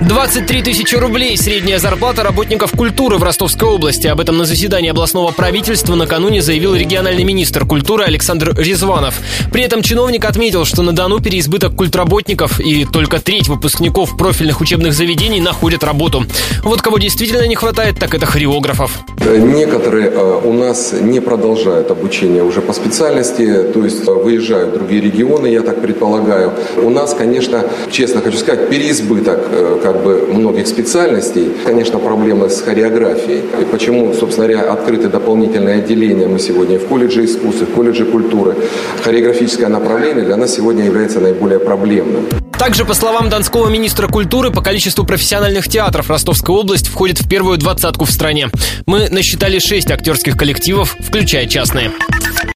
23 тысячи рублей – средняя зарплата работников культуры в Ростовской области. Об этом на заседании областного правительства накануне заявил региональный министр культуры Александр Резванов. При этом чиновник отметил, что на Дону переизбыток культработников и только треть выпускников профильных учебных заведений находят работу. Вот кого действительно не хватает, так это хореографов. Некоторые э, у нас не продолжают обучение уже по специальности, то есть э, выезжают в другие регионы, я так предполагаю. У нас, конечно, честно хочу сказать, переизбыток э, как бы многих специальностей. Конечно, проблемы с хореографией. И почему, собственно говоря, открыты дополнительные отделения мы сегодня в колледже искусств, в колледже культуры. Хореографическое направление для нас сегодня является наиболее проблемным. Также, по словам донского министра культуры, по количеству профессиональных театров Ростовская область входит в первую двадцатку в стране. Мы насчитали шесть актерских коллективов, включая частные.